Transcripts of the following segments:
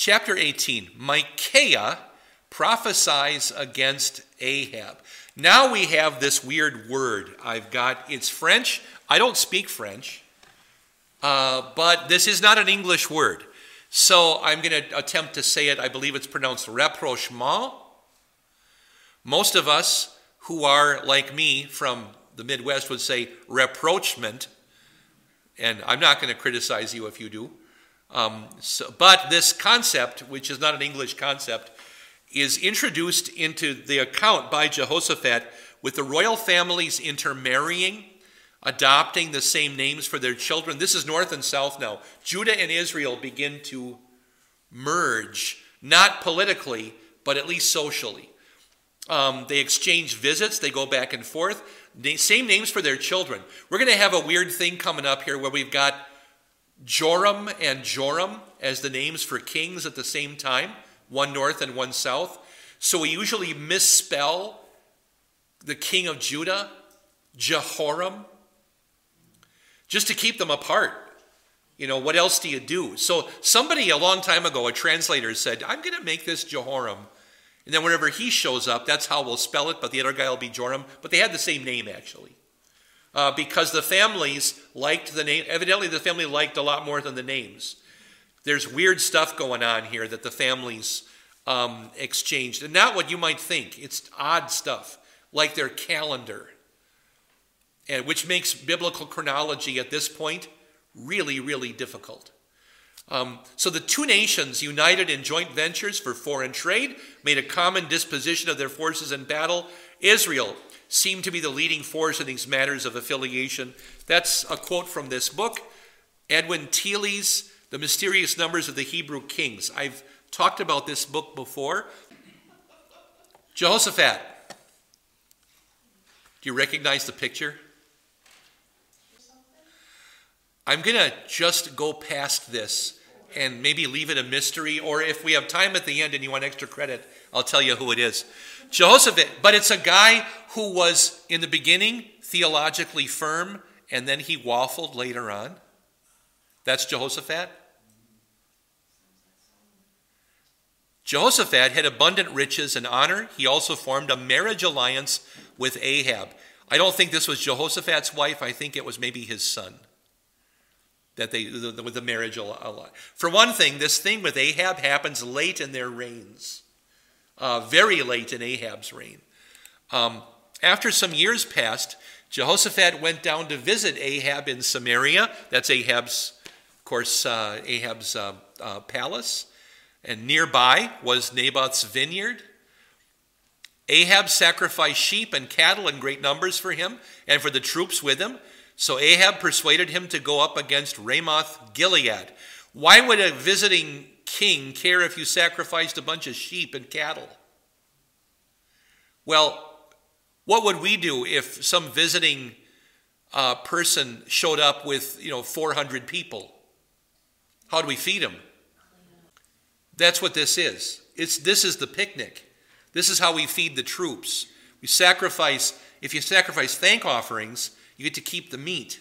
Chapter 18 Micaiah prophesies against Ahab. Now we have this weird word I've got. It's French. I don't speak French, uh, but this is not an English word. So I'm going to attempt to say it. I believe it's pronounced rapprochement. Most of us who are like me from the Midwest would say rapprochement, and I'm not going to criticize you if you do. Um, so, but this concept, which is not an English concept, is introduced into the account by Jehoshaphat with the royal families intermarrying, adopting the same names for their children. This is north and south now. Judah and Israel begin to merge, not politically, but at least socially. Um, they exchange visits, they go back and forth. Same names for their children. We're going to have a weird thing coming up here where we've got Joram and Joram as the names for kings at the same time, one north and one south. So we usually misspell the king of Judah, Jehoram, just to keep them apart. You know, what else do you do? So somebody a long time ago, a translator said, I'm going to make this Jehoram and then whenever he shows up, that's how we'll spell it, but the other guy will be Joram. But they had the same name, actually. Uh, because the families liked the name. Evidently, the family liked a lot more than the names. There's weird stuff going on here that the families um, exchanged. And not what you might think. It's odd stuff, like their calendar, and which makes biblical chronology at this point really, really difficult. Um, so the two nations united in joint ventures for foreign trade, made a common disposition of their forces in battle. Israel seemed to be the leading force in these matters of affiliation. That's a quote from this book. Edwin Thiele's The Mysterious Numbers of the Hebrew Kings. I've talked about this book before. Jehoshaphat. Do you recognize the picture? I'm going to just go past this and maybe leave it a mystery, or if we have time at the end and you want extra credit, I'll tell you who it is. Jehoshaphat, but it's a guy who was in the beginning theologically firm, and then he waffled later on. That's Jehoshaphat. Jehoshaphat had abundant riches and honor. He also formed a marriage alliance with Ahab. I don't think this was Jehoshaphat's wife, I think it was maybe his son that they with the marriage a lot. For one thing, this thing with Ahab happens late in their reigns, uh, very late in Ahab's reign. Um, after some years passed, Jehoshaphat went down to visit Ahab in Samaria. That's Ahab's, of course, uh, Ahab's uh, uh palace. And nearby was Naboth's vineyard. Ahab sacrificed sheep and cattle in great numbers for him and for the troops with him. So Ahab persuaded him to go up against Ramoth Gilead. Why would a visiting king care if you sacrificed a bunch of sheep and cattle? Well, what would we do if some visiting uh, person showed up with, you know, 400 people? How do we feed them? That's what this is. It's, this is the picnic. This is how we feed the troops. We sacrifice, if you sacrifice thank offerings, you get to keep the meat.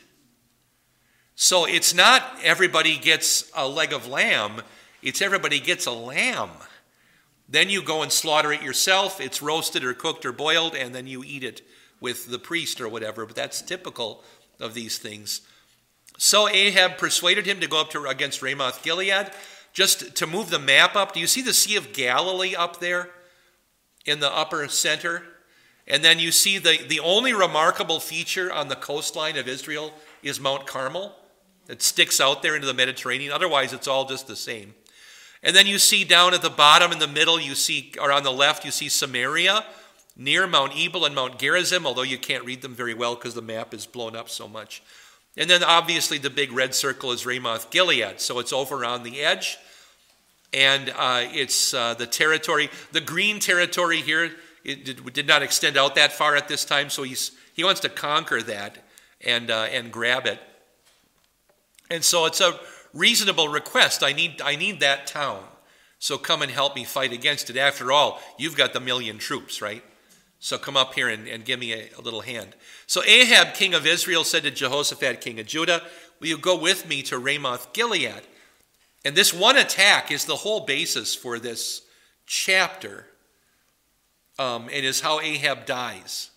So it's not everybody gets a leg of lamb, it's everybody gets a lamb. Then you go and slaughter it yourself. It's roasted or cooked or boiled, and then you eat it with the priest or whatever. But that's typical of these things. So Ahab persuaded him to go up to, against Ramoth Gilead. Just to move the map up, do you see the Sea of Galilee up there in the upper center? And then you see the, the only remarkable feature on the coastline of Israel is Mount Carmel. It sticks out there into the Mediterranean. Otherwise, it's all just the same. And then you see down at the bottom in the middle, you see, or on the left, you see Samaria near Mount Ebal and Mount Gerizim, although you can't read them very well because the map is blown up so much. And then obviously the big red circle is Ramoth Gilead. So it's over on the edge. And uh, it's uh, the territory, the green territory here it did, did, not extend out that far at this time, so he's, he wants to conquer that and, uh, and grab it. And so it's a reasonable request. I need, I need that town. So come and help me fight against it. After all, you've got the million troops, right? So come up here and, and give me a, a little hand. So Ahab, king of Israel, said to Jehoshaphat, king of Judah, Will you go with me to Ramoth Gilead? And this one attack is the whole basis for this chapter um, and is how Ahab dies.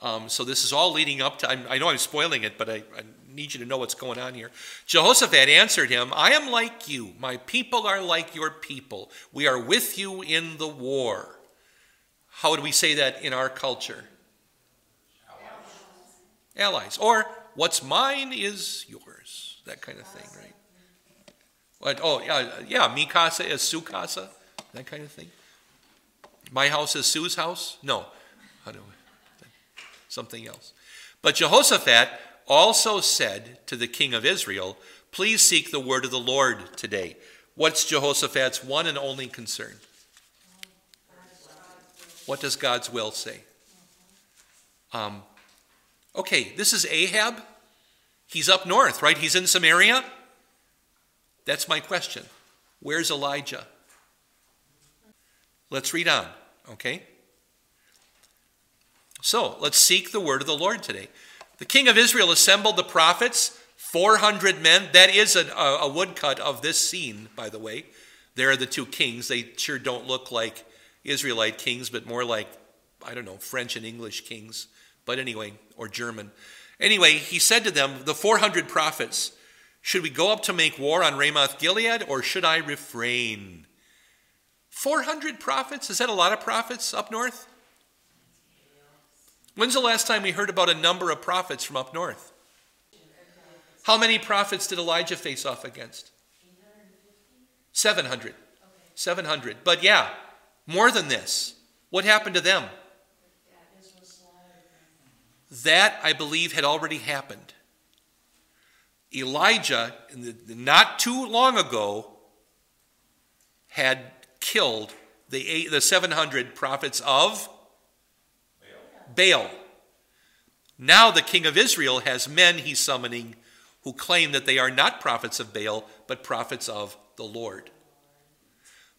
Um, so this is all leading up to, I'm, i know I'm spoiling it, but I, I need you to know what's going on here. Jehoshaphat answered him, I am like you. My people are like your people. We are with you in the war. How would we say that in our culture? Allies. Allies. Or what's mine is yours. That kind of thing, right? What? Oh, yeah, yeah. Mi casa is su casa. That kind of thing. My house is Sue's house. No, something else. But Jehoshaphat also said to the king of Israel, Please seek the word of the Lord today. What's Jehoshaphat's one and only concern? What does God's will say? Um, okay, this is Ahab. He's up north, right? He's in Samaria. That's my question. Where's Elijah? Let's read on, okay? So let's seek the word of the Lord today. The king of Israel assembled the prophets, 400 men. That is a, a woodcut of this scene, by the way. There are the two kings. They sure don't look like Israelite kings, but more like, I don't know, French and English kings. But anyway, or German. Anyway, he said to them, The 400 prophets, should we go up to make war on Ramoth Gilead, or should I refrain? 400 prophets? Is that a lot of prophets up north? When's the last time we heard about a number of prophets from up north? How many prophets did Elijah face off against? 700. 700. But yeah, more than this. What happened to them? That, I believe, had already happened. Elijah, not too long ago, had killed the, the 700 prophets of Baal. Now the king of Israel has men he's summoning who claim that they are not prophets of Baal, but prophets of the Lord.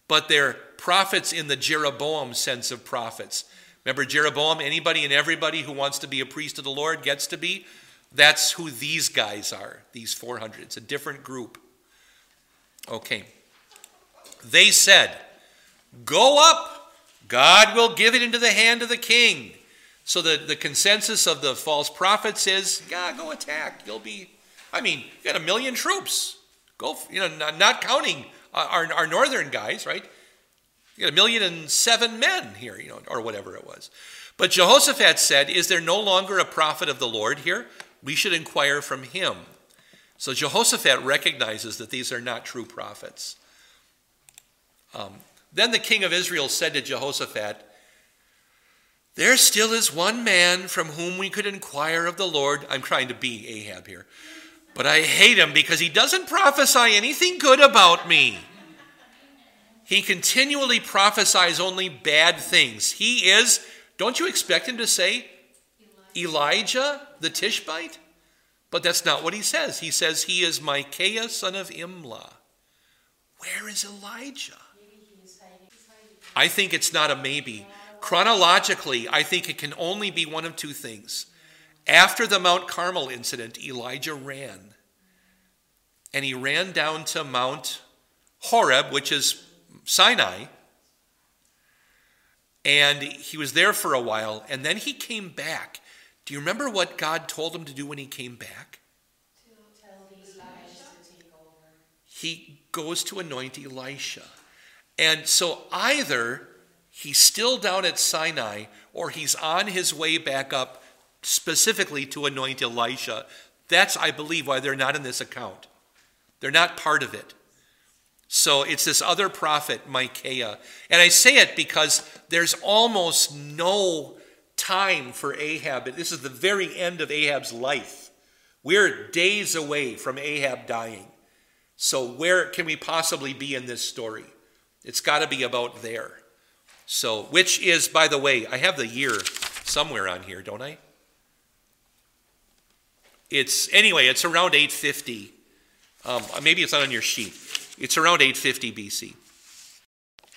But they're prophets in the Jeroboam sense of prophets. Remember Jeroboam? Anybody and everybody who wants to be a priest of the Lord gets to be. That's who these guys are, these 400. It's a different group. Okay. They said, Go up, God will give it into the hand of the king. So the, the consensus of the false prophets is, yeah, go attack. You'll be, I mean, you got a million troops. Go, you know, not, not counting our, our northern guys, right? You got a million and seven men here, you know, or whatever it was. But Jehoshaphat said, Is there no longer a prophet of the Lord here? We should inquire from him. So Jehoshaphat recognizes that these are not true prophets. Um, then the king of Israel said to Jehoshaphat, there still is one man from whom we could inquire of the Lord. I'm trying to be Ahab here. But I hate him because he doesn't prophesy anything good about me. He continually prophesies only bad things. He is, don't you expect him to say Elijah the Tishbite? But that's not what he says. He says he is Micaiah son of Imlah. Where is Elijah? I think it's not a maybe. Chronologically, I think it can only be one of two things. After the Mount Carmel incident, Elijah ran. And he ran down to Mount Horeb, which is Sinai. And he was there for a while. And then he came back. Do you remember what God told him to do when he came back? He goes to anoint Elisha. And so either he's still down at Sinai or he's on his way back up specifically to anoint Elisha. That's, I believe, why they're not in this account. They're not part of it. So it's this other prophet, Micaiah. And I say it because there's almost no time for Ahab. This is the very end of Ahab's life. We're days away from Ahab dying. So, where can we possibly be in this story? It's got to be about there. So, which is, by the way, I have the year somewhere on here, don't I? It's, anyway, it's around 850. Um, maybe it's not on your sheet. It's around 850 BC.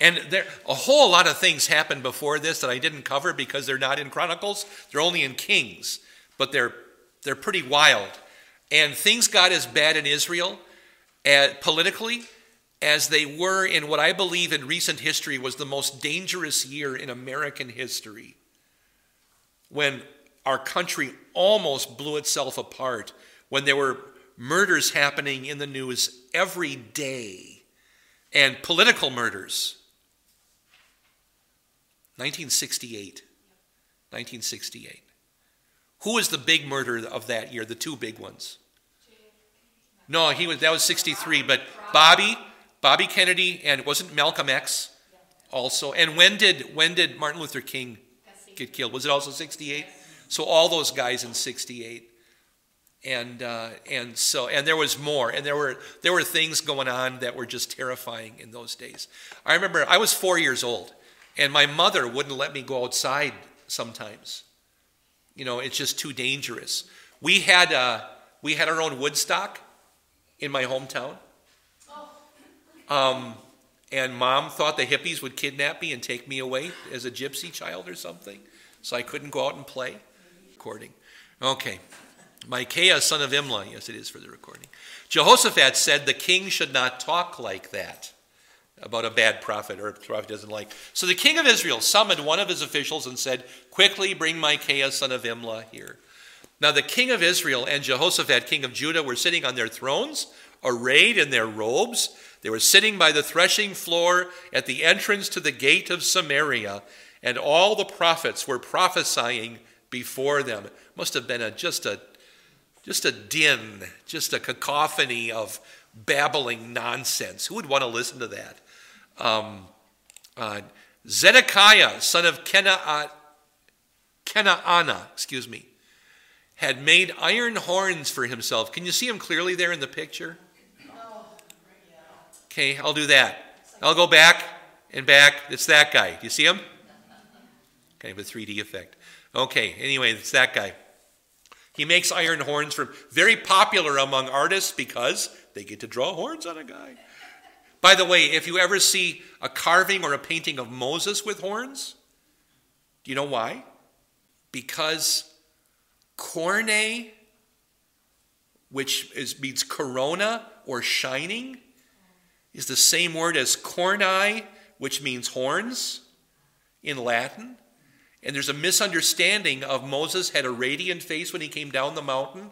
And there, a whole lot of things happened before this that I didn't cover because they're not in Chronicles. They're only in Kings, but they're, they're pretty wild. And things got as bad in Israel at, politically as they were in what I believe in recent history was the most dangerous year in American history when our country almost blew itself apart, when there were murders happening in the news every day and political murders. 1968. 1968. Who was the big murder of that year? The two big ones. No, he was that was 63, but Bobby, Bobby Kennedy and wasn't Malcolm X also. And when did when did Martin Luther King get killed? Was it also 68? So all those guys in 68. And uh, and so and there was more and there were there were things going on that were just terrifying in those days. I remember I was 4 years old and my mother wouldn't let me go outside sometimes. You know, it's just too dangerous. We had, uh, we had our own Woodstock in my hometown. Um, and mom thought the hippies would kidnap me and take me away as a gypsy child or something. So I couldn't go out and play. Recording. Okay. Micaiah, son of Imlah. Yes, it is for the recording. Jehoshaphat said the king should not talk like that about a bad prophet or a prophet doesn't like. So the king of Israel summoned one of his officials and said, Quickly bring Micaiah, son of Imlah, here. Now the king of Israel and Jehoshaphat, king of Judah, were sitting on their thrones, arrayed in their robes. They were sitting by the threshing floor at the entrance to the gate of Samaria, and all the prophets were prophesying before them. Must have been a, just a just a din, just a cacophony of babbling nonsense. Who would want to listen to that? um, uh, Zedekiah, son of Kenaa, Kenaanah, excuse me, had made iron horns for himself. Can you see him clearly there in the picture? Okay, I'll do that. I'll go back and back. It's that guy. Do you see him? Kind of a 3D effect. Okay, anyway, it's that guy. He makes iron horns from very popular among artists because they get to draw horns on a guy. By the way, if you ever see a carving or a painting of Moses with horns, do you know why? Because corne, which is, means corona or shining, is the same word as corni, which means horns in Latin. And there's a misunderstanding of Moses had a radiant face when he came down the mountain.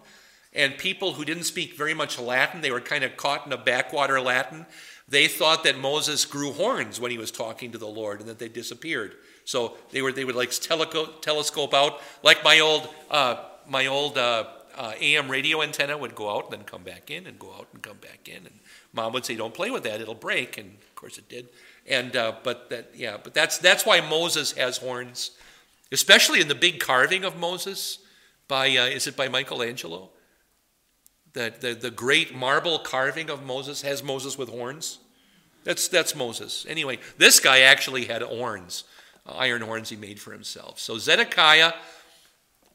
And people who didn't speak very much Latin, they were kind of caught in a backwater Latin. They thought that Moses grew horns when he was talking to the Lord and that they disappeared. So they, were, they would like telescope out, like my old, uh, my old uh, uh, AM radio antenna would go out and then come back in and go out and come back in. And mom would say, don't play with that, it'll break. And of course it did. And, uh, but that, yeah, but that's, that's why Moses has horns, especially in the big carving of Moses by, uh, is it by Michelangelo? The, the, the great marble carving of Moses has Moses with horns. That's, that's Moses. Anyway, this guy actually had horns, uh, iron horns he made for himself. So Zedekiah,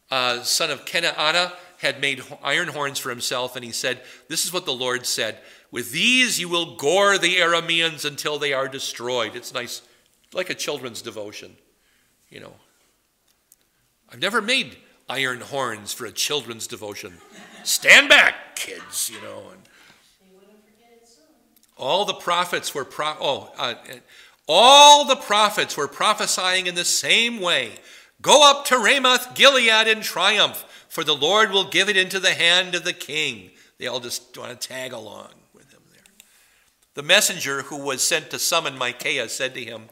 uh, son of Kenaanah, had made iron horns for himself, and he said, This is what the Lord said With these you will gore the Arameans until they are destroyed. It's nice, like a children's devotion, you know. I've never made iron horns for a children's devotion. Stand back, kids, you know. And all the prophets were pro- oh, uh, all the prophets were prophesying in the same way. Go up to Ramoth Gilead in triumph, for the Lord will give it into the hand of the king. They all just want to tag along with him there. The messenger who was sent to summon Micaiah said to him,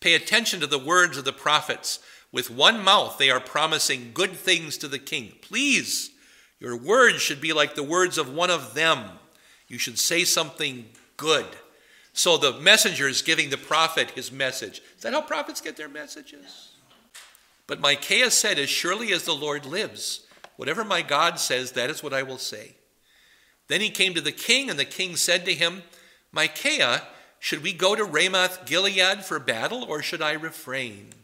Pay attention to the words of the prophets. With one mouth they are promising good things to the king. Please your words should be like the words of one of them. You should say something good. So the messenger is giving the prophet his message. Is that how prophets get their messages? But Micaiah said, As surely as the Lord lives, whatever my God says, that is what I will say. Then he came to the king, and the king said to him, Micaiah, should we go to Ramoth Gilead for battle, or should I refrain?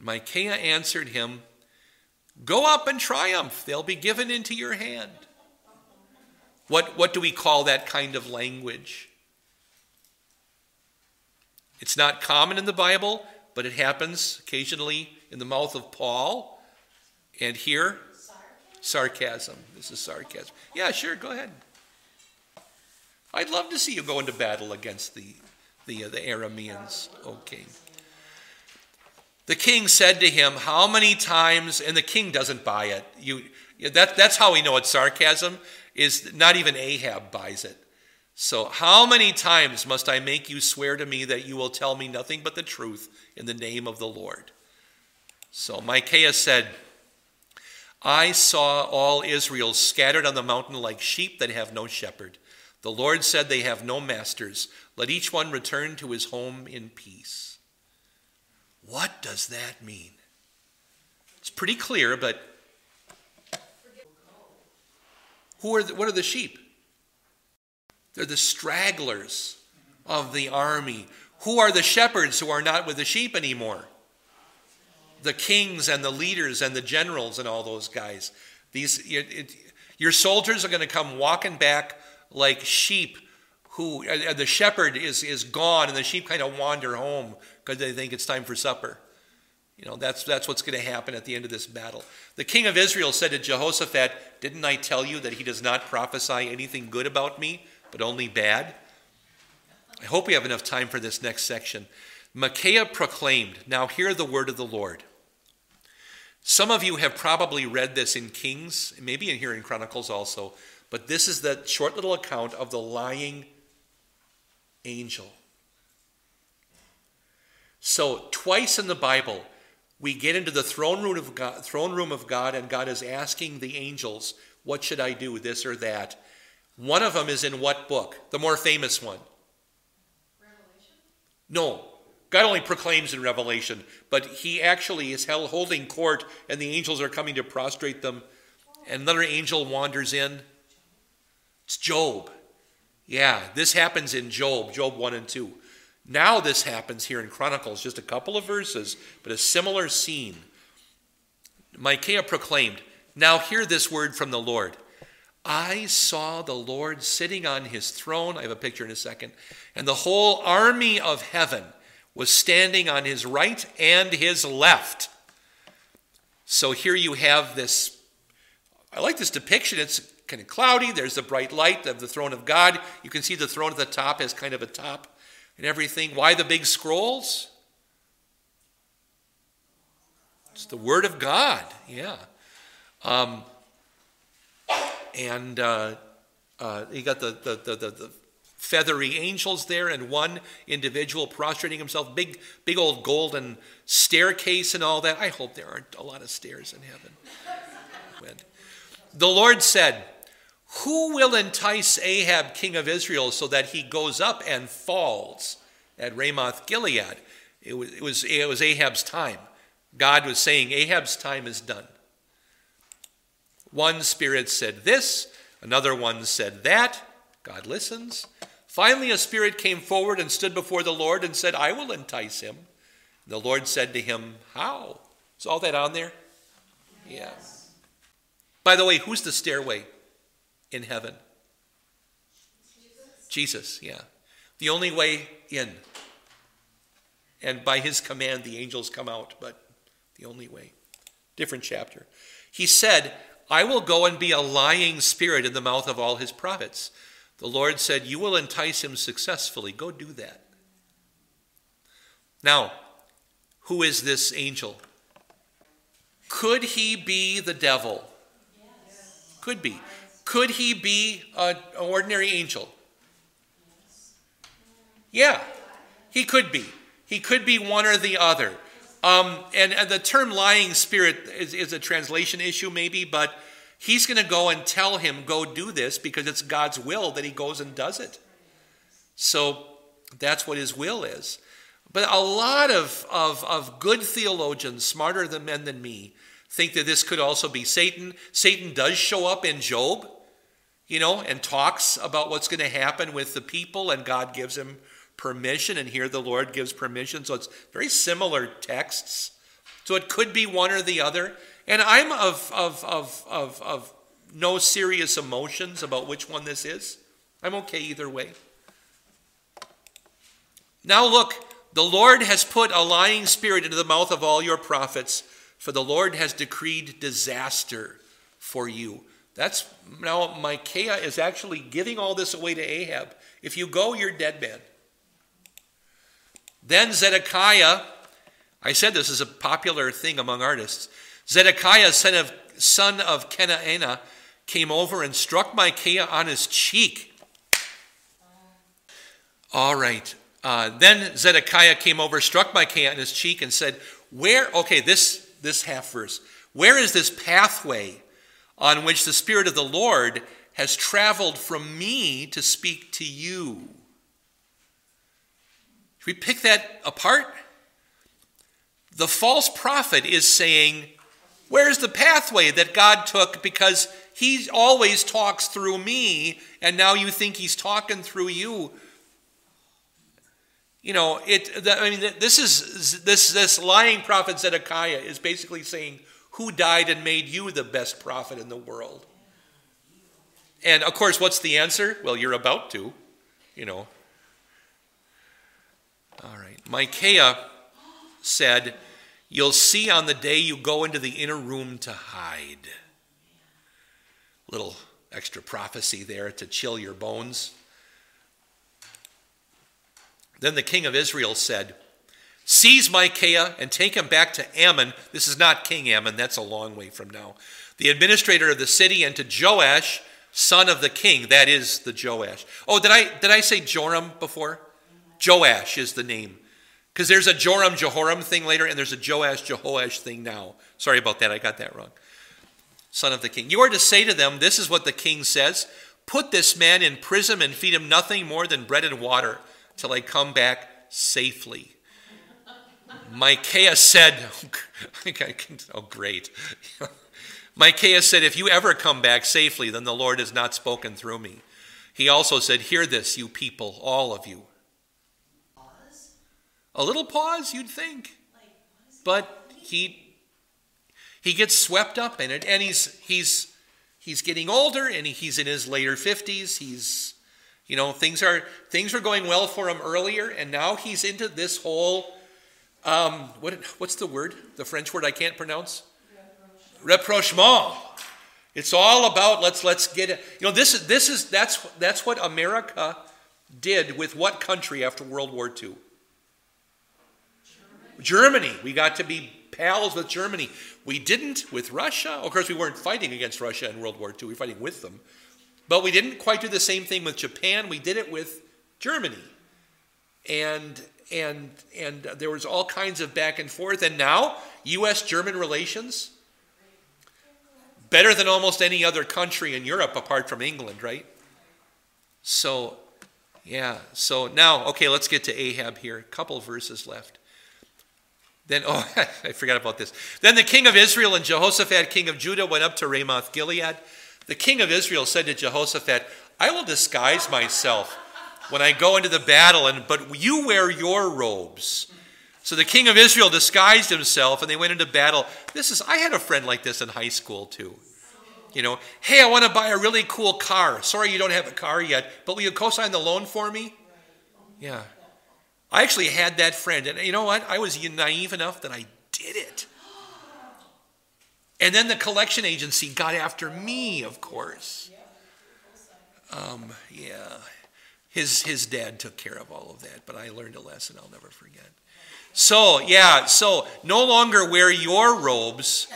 Micaiah answered him, Go up and triumph. They'll be given into your hand. What, what do we call that kind of language? It's not common in the Bible, but it happens occasionally in the mouth of Paul. And here, sarcasm. This is sarcasm. Yeah, sure, go ahead. I'd love to see you go into battle against the, the, uh, the Arameans, O king. The king said to him, How many times, and the king doesn't buy it. You, that, that's how we know it's sarcasm, is not even Ahab buys it. So, how many times must I make you swear to me that you will tell me nothing but the truth in the name of the Lord? So, Micaiah said, I saw all Israel scattered on the mountain like sheep that have no shepherd. The Lord said, They have no masters. Let each one return to his home in peace. What does that mean? It's pretty clear, but who are the, what are the sheep? They're the stragglers of the army. Who are the shepherds who are not with the sheep anymore? The kings and the leaders and the generals and all those guys. These, it, it, your soldiers are going to come walking back like sheep who uh, the shepherd is, is gone and the sheep kind of wander home because they think it's time for supper. You know, that's, that's what's going to happen at the end of this battle. The king of Israel said to Jehoshaphat, Didn't I tell you that he does not prophesy anything good about me? but only bad. I hope we have enough time for this next section. Micaiah proclaimed, Now hear the word of the Lord. Some of you have probably read this in Kings, maybe in here in Chronicles also, but this is the short little account of the lying angel. So, twice in the Bible, we get into the throne room of God, throne room of God and God is asking the angels, What should I do, this or that? One of them is in what book? The more famous one. Revelation? No. God only proclaims in Revelation, but he actually is held holding court, and the angels are coming to prostrate them. And another angel wanders in. It's Job. Yeah, this happens in Job, Job 1 and 2. Now this happens here in Chronicles, just a couple of verses, but a similar scene. Micaiah proclaimed, Now hear this word from the Lord. I saw the Lord sitting on his throne. I have a picture in a second. And the whole army of heaven was standing on his right and his left. So here you have this. I like this depiction. It's kind of cloudy. There's the bright light of the throne of God. You can see the throne at the top has kind of a top and everything. Why the big scrolls? It's the Word of God. Yeah. Um, and uh, uh, you got the, the, the, the, feathery angels there and one individual prostrating himself big big old golden staircase and all that. I hope there aren't a lot of stairs in heaven. The lord said who will entice ahab king of israel so that he goes up and falls at ramoth gilead? It was, it was, it was ahab's time. God was saying ahab's time is done. One spirit said this, another one said that. God listens. Finally, a spirit came forward and stood before the Lord and said, I will entice him. The Lord said to him, How? Is all that on there? Yes. Yeah. By the way, who's the stairway in heaven? Jesus. Jesus, yeah. The only way in. And by his command, the angels come out, but the only way. Different chapter. He said, I will go and be a lying spirit in the mouth of all his prophets. The Lord said, You will entice him successfully. Go do that. Now, who is this angel? Could he be the devil? Yes. Could be. Could he be an ordinary angel? Yeah, he could be. He could be one or the other. Um, and, and, the term lying spirit is, is a translation issue, maybe, but he's going to go and tell him, go do this because it's God's will that he goes and does it. So that's what his will is. But a lot of, of, of good theologians, smarter than men than me, think that this could also be Satan. Satan does show up in Job, you know, and talks about what's going to happen with the people, and God gives him permission, and here the Lord gives permission. So it's very similar texts. So it could be one or the other. And I'm of, of, of, of, of no serious emotions about which one this is. I'm okay either way. Now look, the Lord has put a lying spirit into the mouth of all your prophets, for the Lord has decreed disaster for you. That's now Micaiah is actually giving all this away to Ahab. If you go, you're dead man. Then Zedekiah, I said this is a popular thing among artists. Zedekiah, son of, son of Kenaanah, came over and struck Micaiah on his cheek. All right. Uh, then Zedekiah came over, struck Micaiah on his cheek, and said, Where, okay, this, this half verse, where is this pathway on which the Spirit of the Lord has traveled from me to speak to you? Should we pick that apart? The false prophet is saying, Where's the pathway that God took because he always talks through me, and now you think he's talking through you? You know, it. I mean, this is this this lying prophet Zedekiah is basically saying, "Who died and made you the best prophet in the world?" And of course, what's the answer? Well, you're about to, you know. All right. Micaiah said, You'll see on the day you go into the inner room to hide. Little extra prophecy there to chill your bones. Then the king of Israel said, Seize Micaiah and take him back to Amon. This is not King Amon, that's a long way from now. The administrator of the city, and to Joash, son of the king. That is the Joash. Oh, did I did I say Joram before? Joash is the name. Because there's a Joram Jehoram thing later, and there's a Joash Jehoash thing now. Sorry about that, I got that wrong. Son of the king. You are to say to them, This is what the king says Put this man in prison and feed him nothing more than bread and water till I come back safely. Micaiah said, Oh, great. Micaiah said, If you ever come back safely, then the Lord has not spoken through me. He also said, Hear this, you people, all of you. A little pause, you'd think. But he he gets swept up in it, and he's he's he's getting older and he's in his later 50s. He's you know, things are things were going well for him earlier, and now he's into this whole um, what what's the word? The French word I can't pronounce? Reprochement. It's all about let's let's get it. You know, this is this is that's that's what America did with what country after World War II? Germany. We got to be pals with Germany. We didn't with Russia. Of course, we weren't fighting against Russia in World War II. We were fighting with them. But we didn't quite do the same thing with Japan. We did it with Germany. And and and there was all kinds of back and forth. And now US German relations better than almost any other country in Europe apart from England, right? So yeah, so now okay, let's get to Ahab here. A couple verses left. Then, oh, I forgot about this. Then the king of Israel and Jehoshaphat, king of Judah, went up to Ramoth Gilead. The king of Israel said to Jehoshaphat, I will disguise myself when I go into the battle, and but you wear your robes. So the king of Israel disguised himself and they went into battle. This is I had a friend like this in high school too. You know, hey, I want to buy a really cool car. Sorry you don't have a car yet, but will you co-sign the loan for me? Yeah. I actually had that friend, and you know what? I was naive enough that I did it. And then the collection agency got after me, of course. Um, yeah. His, his dad took care of all of that, but I learned a lesson I'll never forget. So, yeah, so no longer wear your robes,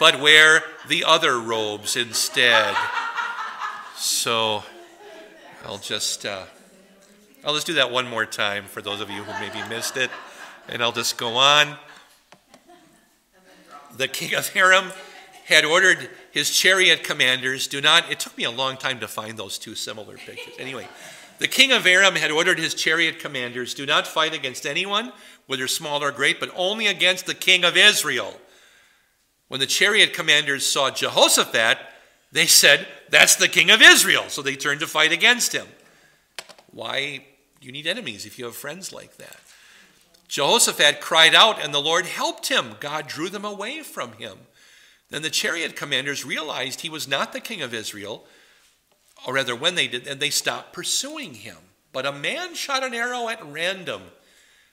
but wear the other robes instead. So, I'll just. Uh, I'll just do that one more time for those of you who maybe missed it, and I'll just go on the king of Aram had ordered his chariot commanders, do not, it took me a long time to find those two similar pictures. Anyway, the king of Aram had ordered his chariot commanders, do not fight against anyone, whether small or great, but only against the king of Israel. When the chariot commanders saw Jehoshaphat, they said, That's the king of Israel. So they turned to fight against him. Why? You need enemies if you have friends like that. Jehoshaphat cried out, and the Lord helped him. God drew them away from him. Then the chariot commanders realized he was not the king of Israel, or rather, when they did, and they stopped pursuing him. But a man shot an arrow at random.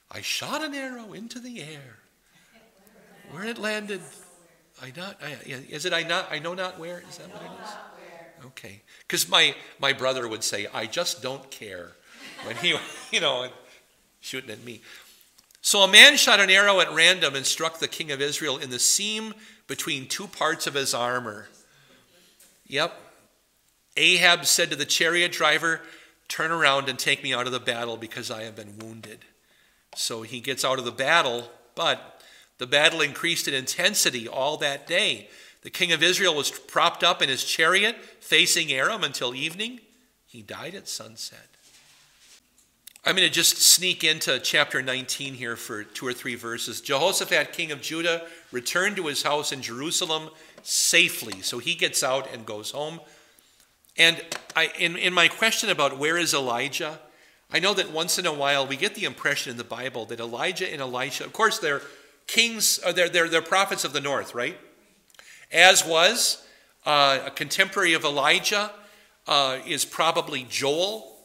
I shot an arrow into the air. Where it landed, I not. I, is it I not? I know not where. Is that what it is? Okay. Because my, my brother would say, I just don't care. When he, you know, shooting at me. So a man shot an arrow at random and struck the king of Israel in the seam between two parts of his armor. Yep. Ahab said to the chariot driver, Turn around and take me out of the battle because I have been wounded. So he gets out of the battle, but the battle increased in intensity all that day. The king of Israel was propped up in his chariot facing Aram until evening. He died at sunset. I'm going to just sneak into chapter 19 here for two or three verses. Jehoshaphat, king of Judah, returned to his house in Jerusalem safely. So he gets out and goes home. And I, in, in my question about where is Elijah, I know that once in a while we get the impression in the Bible that Elijah and Elisha, of course, they're kings, uh, they're, they're, they're prophets of the north, right? As was uh, a contemporary of Elijah uh, is probably Joel.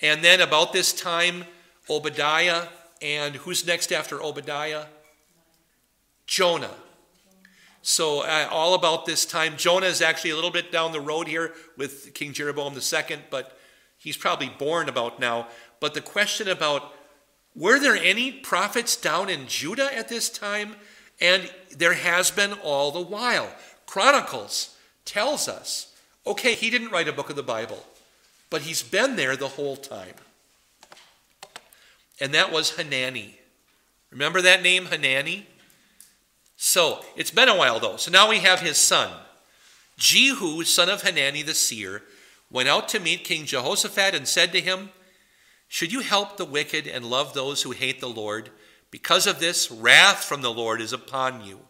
And then about this time, Obadiah. And who's next after Obadiah? Jonah. So, uh, all about this time. Jonah is actually a little bit down the road here with King Jeroboam II, but he's probably born about now. But the question about were there any prophets down in Judah at this time? And there has been all the while. Chronicles tells us okay, he didn't write a book of the Bible, but he's been there the whole time. And that was Hanani. Remember that name, Hanani? So it's been a while though. So now we have his son. Jehu, son of Hanani the seer, went out to meet King Jehoshaphat and said to him, Should you help the wicked and love those who hate the Lord? Because of this, wrath from the Lord is upon you.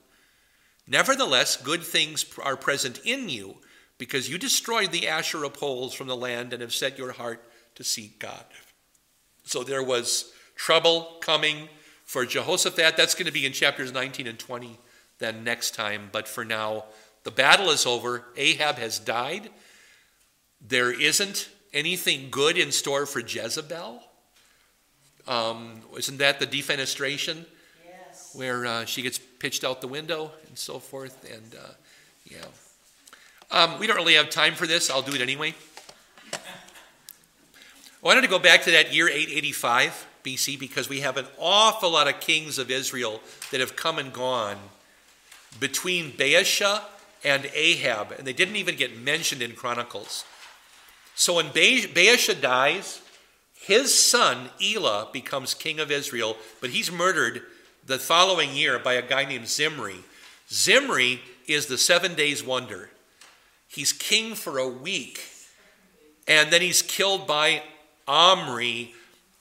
Nevertheless, good things are present in you, because you destroyed the Asherah poles from the land and have set your heart to seek God. So there was trouble coming for Jehoshaphat. That's going to be in chapters 19 and 20 then next time. But for now, the battle is over. Ahab has died. There isn't anything good in store for Jezebel. Um, isn't that the defenestration? Yes. Where uh, she gets pitched out the window and so forth. And uh, yeah. Um, we don't really have time for this. I'll do it anyway. I wanted to go back to that year 885 BC because we have an awful lot of kings of Israel that have come and gone between Baasha and Ahab, and they didn't even get mentioned in Chronicles. So when Baasha dies, his son, Elah, becomes king of Israel, but he's murdered the following year by a guy named Zimri. Zimri is the seven days wonder. He's king for a week, and then he's killed by Omri.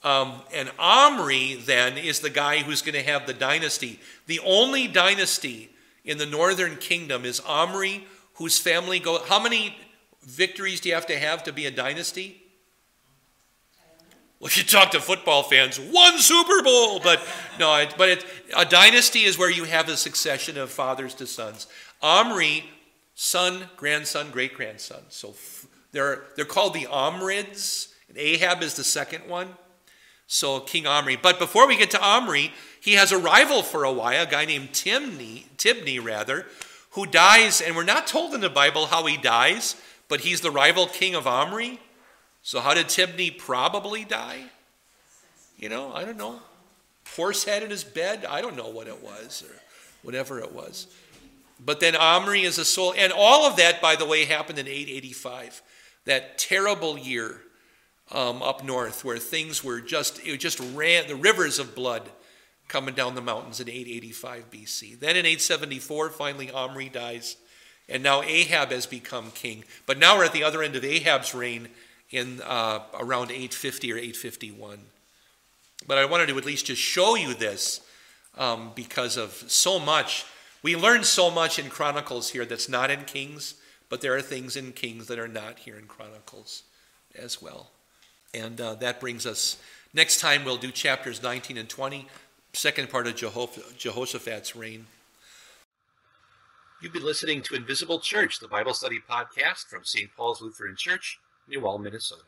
Um, and Omri then is the guy who's going to have the dynasty. The only dynasty in the northern kingdom is Omri, whose family go. How many victories do you have to have to be a dynasty? Well, if you talk to football fans, one Super Bowl, but no, but it, a dynasty is where you have a succession of fathers to sons. Omri, son, grandson, great grandson. So they're they're called the Omrids, and Ahab is the second one. So King Omri. But before we get to Omri, he has a rival for a while, a guy named Timni, Tibni rather, who dies, and we're not told in the Bible how he dies, but he's the rival king of Omri. So, how did Tibni probably die? You know, I don't know. Horse head in his bed? I don't know what it was, or whatever it was. But then Omri is a soul. And all of that, by the way, happened in 885. That terrible year um, up north where things were just, it just ran, the rivers of blood coming down the mountains in 885 BC. Then in 874, finally Omri dies. And now Ahab has become king. But now we're at the other end of Ahab's reign in uh, around 850 or 851. But I wanted to at least just show you this um, because of so much. We learn so much in Chronicles here that's not in Kings, but there are things in Kings that are not here in Chronicles as well. And uh, that brings us, next time we'll do chapters 19 and 20, second part of Jehoshaphat's reign. You've been listening to Invisible Church, the Bible study podcast from St. Paul's Lutheran Church, New Minnesota.